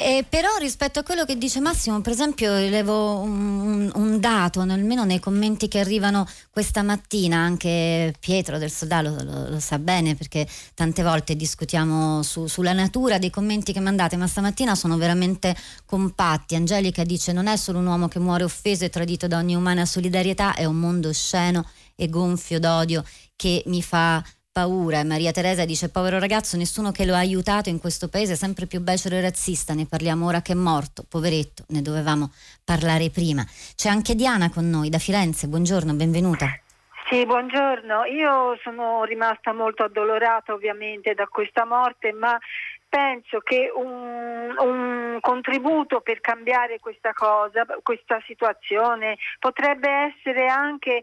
Eh, però rispetto a quello che dice Massimo, per esempio, levo un, un, dato, almeno nei commenti che arrivano questa mattina, anche Pietro del Soldà lo, lo, lo sa bene perché tante volte discutiamo su, sulla natura dei commenti che mandate, ma stamattina sono veramente compatti. Angelica dice non è solo un uomo che muore offeso e tradito da ogni umana solidarietà, è un mondo osceno e gonfio d'odio che mi fa paura. Maria Teresa dice: Povero ragazzo, nessuno che lo ha aiutato in questo paese, sempre più becero e razzista. Ne parliamo ora che è morto. Poveretto, ne dovevamo parlare prima. C'è anche Diana con noi da Firenze. Buongiorno, benvenuta. Sì, buongiorno. Io sono rimasta molto addolorata ovviamente da questa morte, ma penso che un, un, contributo per cambiare questa cosa, questa situazione, potrebbe essere anche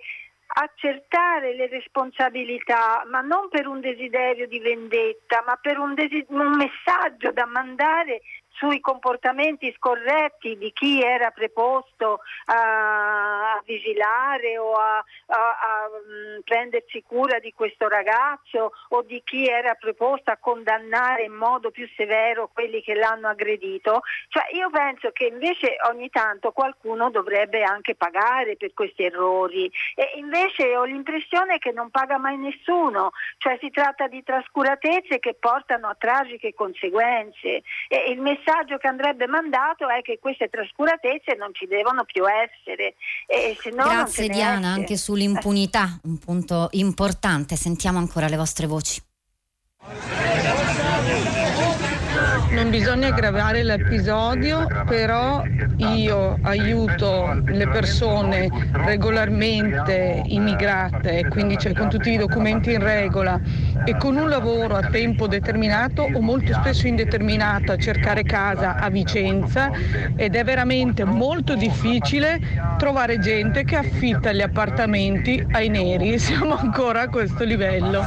accertare le responsabilità, ma non per un desiderio di vendetta, ma per un, desi- un messaggio da mandare sui comportamenti scorretti di chi era preposto a, vigilare o a, a, a mm, prendersi cura di questo ragazzo o di chi era preposto a condannare in modo più severo quelli che l'hanno aggredito. Cioè, io penso che invece ogni tanto qualcuno dovrebbe anche pagare per questi errori. E invece ho l'impressione che non paga mai nessuno, cioè si tratta di trascuratezze che portano a tragiche conseguenze. E il messaggio messaggio che andrebbe mandato è che queste trascuratezze non ci devono più essere. E se no Grazie Diana, anche sull'impunità, un punto importante. Sentiamo ancora le vostre voci. Non bisogna aggravare l'episodio, però io aiuto le persone regolarmente immigrate, quindi cioè con tutti i documenti in regola e con un lavoro a tempo determinato o molto spesso indeterminato a cercare casa a Vicenza ed è veramente molto difficile trovare gente che affitta gli appartamenti ai neri. Siamo ancora a questo livello.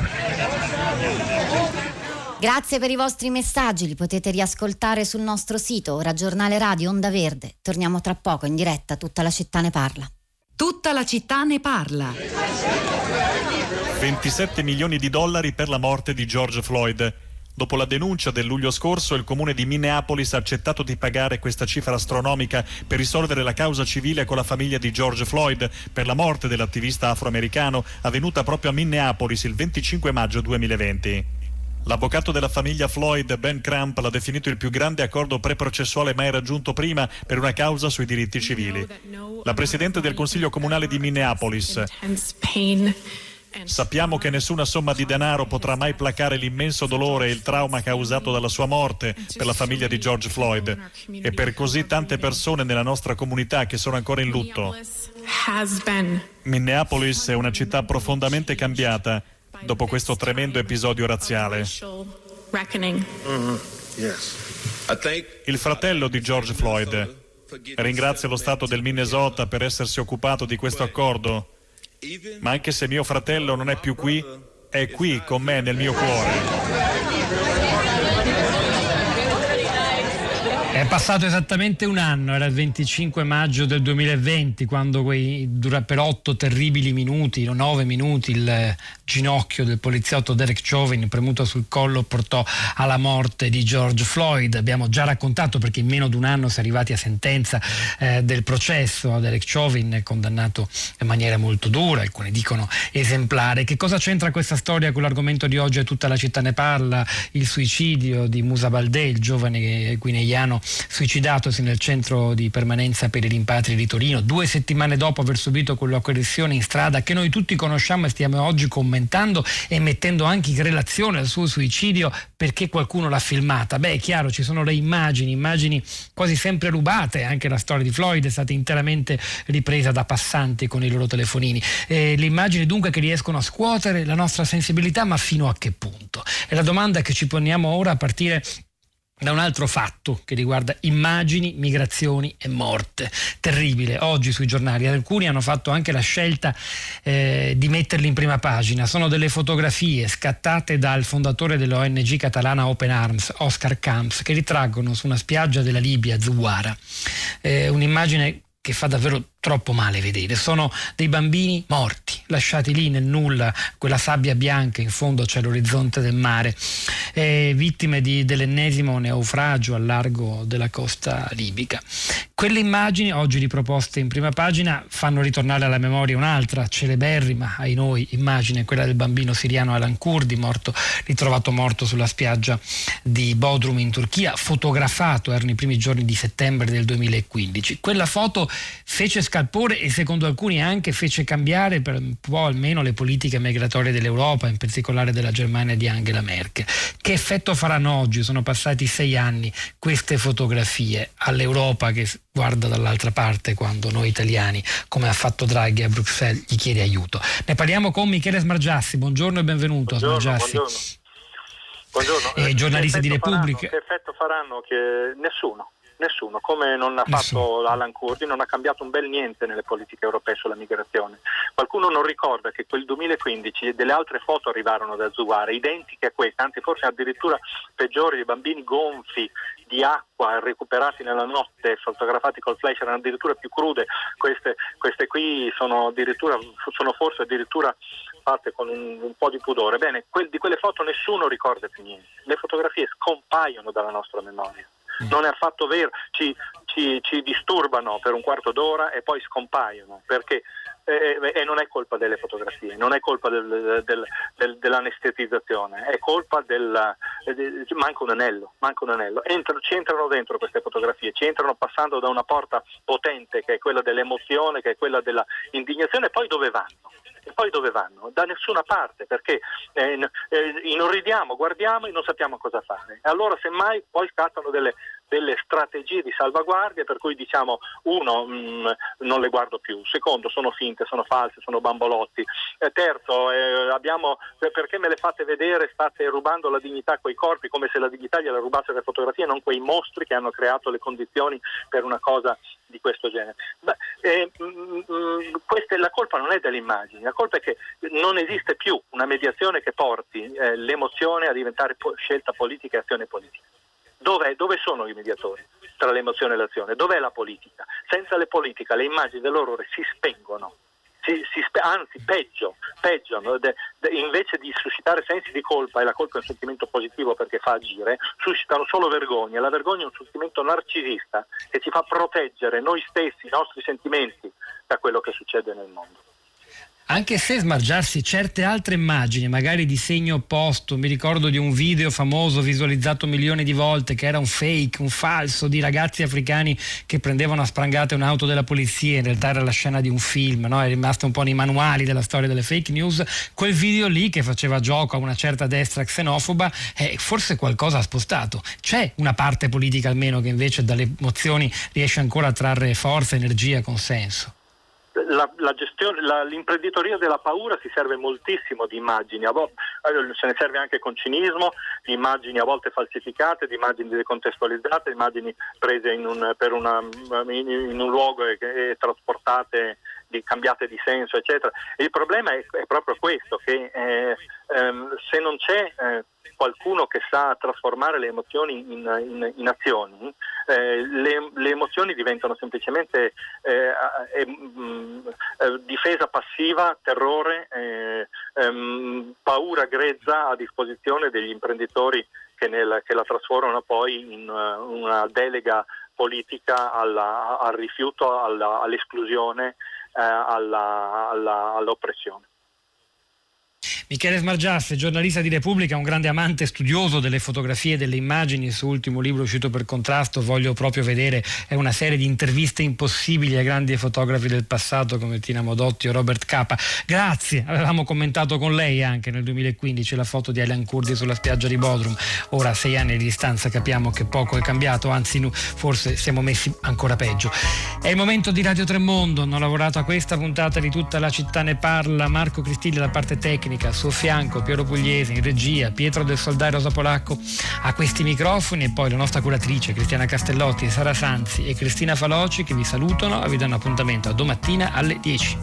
Grazie per i vostri messaggi, li potete riascoltare sul nostro sito, ora giornale radio Onda Verde. Torniamo tra poco in diretta, tutta la città ne parla. Tutta la città ne parla. 27 milioni di dollari per la morte di George Floyd. Dopo la denuncia del luglio scorso, il comune di Minneapolis ha accettato di pagare questa cifra astronomica per risolvere la causa civile con la famiglia di George Floyd per la morte dell'attivista afroamericano avvenuta proprio a Minneapolis il 25 maggio 2020. L'avvocato della famiglia Floyd, Ben Crump, l'ha definito il più grande accordo preprocessuale mai raggiunto prima per una causa sui diritti civili. La presidente del Consiglio Comunale di Minneapolis. Sappiamo che nessuna somma di denaro potrà mai placare l'immenso dolore e il trauma causato dalla sua morte per la famiglia di George Floyd e per così tante persone nella nostra comunità che sono ancora in lutto. Minneapolis è una città profondamente cambiata dopo questo tremendo episodio razziale. Mm-hmm. Il fratello di George Floyd, Ringrazio lo Stato del Minnesota per essersi occupato di questo accordo, ma anche se mio fratello non è più qui, è qui con me nel mio cuore. È passato esattamente un anno, era il 25 maggio del 2020, quando quei, per otto terribili minuti, nove minuti, il ginocchio del poliziotto Derek Chauvin premuto sul collo portò alla morte di George Floyd. Abbiamo già raccontato perché in meno di un anno si è arrivati a sentenza eh, del processo. Derek Chauvin condannato in maniera molto dura, alcuni dicono esemplare. Che cosa c'entra questa storia con l'argomento di oggi? Tutta la città ne parla, il suicidio di Musa Baldé, il giovane guineiano suicidatosi nel centro di permanenza per i rimpatri di Torino, due settimane dopo aver subito quell'aggressione in strada che noi tutti conosciamo e stiamo oggi commentando e mettendo anche in relazione al suo suicidio perché qualcuno l'ha filmata. Beh, è chiaro, ci sono le immagini, immagini quasi sempre rubate, anche la storia di Floyd è stata interamente ripresa da passanti con i loro telefonini. Eh, le immagini dunque che riescono a scuotere la nostra sensibilità, ma fino a che punto? È la domanda che ci poniamo ora a partire da un altro fatto che riguarda immagini, migrazioni e morte. Terribile, oggi sui giornali alcuni hanno fatto anche la scelta eh, di metterli in prima pagina. Sono delle fotografie scattate dal fondatore dell'ONG catalana Open Arms, Oscar Camps, che ritraggono su una spiaggia della Libia, Zuwara, eh, un'immagine che fa davvero troppo male vedere. Sono dei bambini morti, lasciati lì nel nulla, quella sabbia bianca, in fondo c'è l'orizzonte del mare, eh, vittime di, dell'ennesimo naufragio al largo della costa libica. Quelle immagini, oggi riproposte in prima pagina, fanno ritornare alla memoria un'altra celeberrima, ai noi, immagine, quella del bambino siriano Alan Kurdi, morto, ritrovato morto sulla spiaggia di Bodrum in Turchia, fotografato, erano i primi giorni di settembre del 2015. Quella foto fece scalpore e secondo alcuni anche fece cambiare per un po' almeno le politiche migratorie dell'Europa, in particolare della Germania di Angela Merkel. Che effetto faranno oggi? Sono passati sei anni queste fotografie all'Europa che guarda dall'altra parte quando noi italiani, come ha fatto Draghi a Bruxelles, gli chiede aiuto. Ne parliamo con Michele Smargiassi. Buongiorno e benvenuto buongiorno, Smargiassi. Buongiorno. Buongiorno. Eh, giornalista di Repubblica. Faranno, che effetto faranno? Che nessuno Nessuno, come non ha fatto Alan Kurdi, non ha cambiato un bel niente nelle politiche europee sulla migrazione. Qualcuno non ricorda che quel 2015 delle altre foto arrivarono da Zuwara, identiche a queste, anzi forse addirittura peggiori, di bambini gonfi di acqua recuperati nella notte, fotografati col flash, erano addirittura più crude, queste, queste qui sono, sono, forse addirittura fatte con un, un po' di pudore. Bene, quel, di quelle foto nessuno ricorda più niente, le fotografie scompaiono dalla nostra memoria non è affatto vero, ci, ci, ci, disturbano per un quarto d'ora e poi scompaiono perché eh, e non è colpa delle fotografie, non è colpa del, del, del, dell'anestetizzazione, è colpa del eh, manca un anello, manca un anello. Entrano, ci entrano dentro queste fotografie, ci entrano passando da una porta potente che è quella dell'emozione, che è quella dell'indignazione e poi dove vanno? Poi dove vanno? Da nessuna parte, perché eh, eh, inorridiamo, guardiamo e non sappiamo cosa fare. Allora semmai poi scattano delle, delle strategie di salvaguardia per cui diciamo uno mh, mm, non le guardo più, secondo sono finte, sono false, sono bambolotti, e terzo eh, abbiamo, perché me le fate vedere state rubando la dignità a quei corpi come se la dignità gliela rubasse le fotografie, non quei mostri che hanno creato le condizioni per una cosa di questo genere. Beh, eh, mh, mm, mm, questa, la colpa non è delle immagini, la colpa è che non esiste più una mediazione che porti eh, l'emozione a diventare po- scelta politica e azione politica. Dov'è, dove sono i mediatori tra l'emozione e l'azione? Dov'è la politica? Senza le politiche le immagini dell'orrore si spengono. Si, si spe- anzi, peggio, peggio de, de, invece di suscitare sensi di colpa, e la colpa è un sentimento positivo perché fa agire, suscitano solo vergogna. La vergogna è un sentimento narcisista che ci fa proteggere noi stessi, i nostri sentimenti da quello che succede nel mondo anche se smargiarsi certe altre immagini, magari di segno opposto, mi ricordo di un video famoso visualizzato milioni di volte che era un fake, un falso di ragazzi africani che prendevano a sprangate un'auto della polizia, in realtà era la scena di un film, no? è rimasto un po' nei manuali della storia delle fake news, quel video lì che faceva gioco a una certa destra xenofoba, eh, forse qualcosa ha spostato. C'è una parte politica almeno che invece dalle emozioni riesce ancora a trarre forza, energia, consenso. La, la gestione, la, l'imprenditoria della paura si serve moltissimo di immagini, a volte, eh, se ne serve anche con cinismo, di immagini a volte falsificate, di immagini decontestualizzate, immagini prese in un, una, in un luogo e, e trasportate di, cambiate di senso, eccetera. il problema è, è proprio questo, che eh, ehm, se non c'è eh, qualcuno che sa trasformare le emozioni in, in, in azioni, eh, le, le, emozioni diventano semplicemente eh, eh, mm, eh difesa passiva, terrore, eh, ehm, paura grezza a disposizione degli imprenditori che, nel, che la trasformano poi in uh, una delega politica alla, al rifiuto, alla, all'esclusione alla, all'oppressione. Michele Smargiasse, giornalista di Repubblica, un grande amante studioso delle fotografie e delle immagini, il suo ultimo libro uscito per contrasto, voglio proprio vedere, è una serie di interviste impossibili ai grandi fotografi del passato come Tina Modotti o Robert Capa. Grazie, avevamo commentato con lei anche nel 2015 la foto di Alan Kurdi sulla spiaggia di Bodrum, ora a sei anni di distanza capiamo che poco è cambiato, anzi forse siamo messi ancora peggio. È il momento di Radio Tremondo, hanno lavorato a questa puntata di tutta la città ne parla, Marco Cristilli la parte tecnica, suo fianco Piero Pugliese in regia, Pietro del Soldai Rosa Polacco a questi microfoni e poi la nostra curatrice Cristiana Castellotti, Sara Sanzi e Cristina Faloci che vi salutano e vi danno appuntamento a domattina alle 10.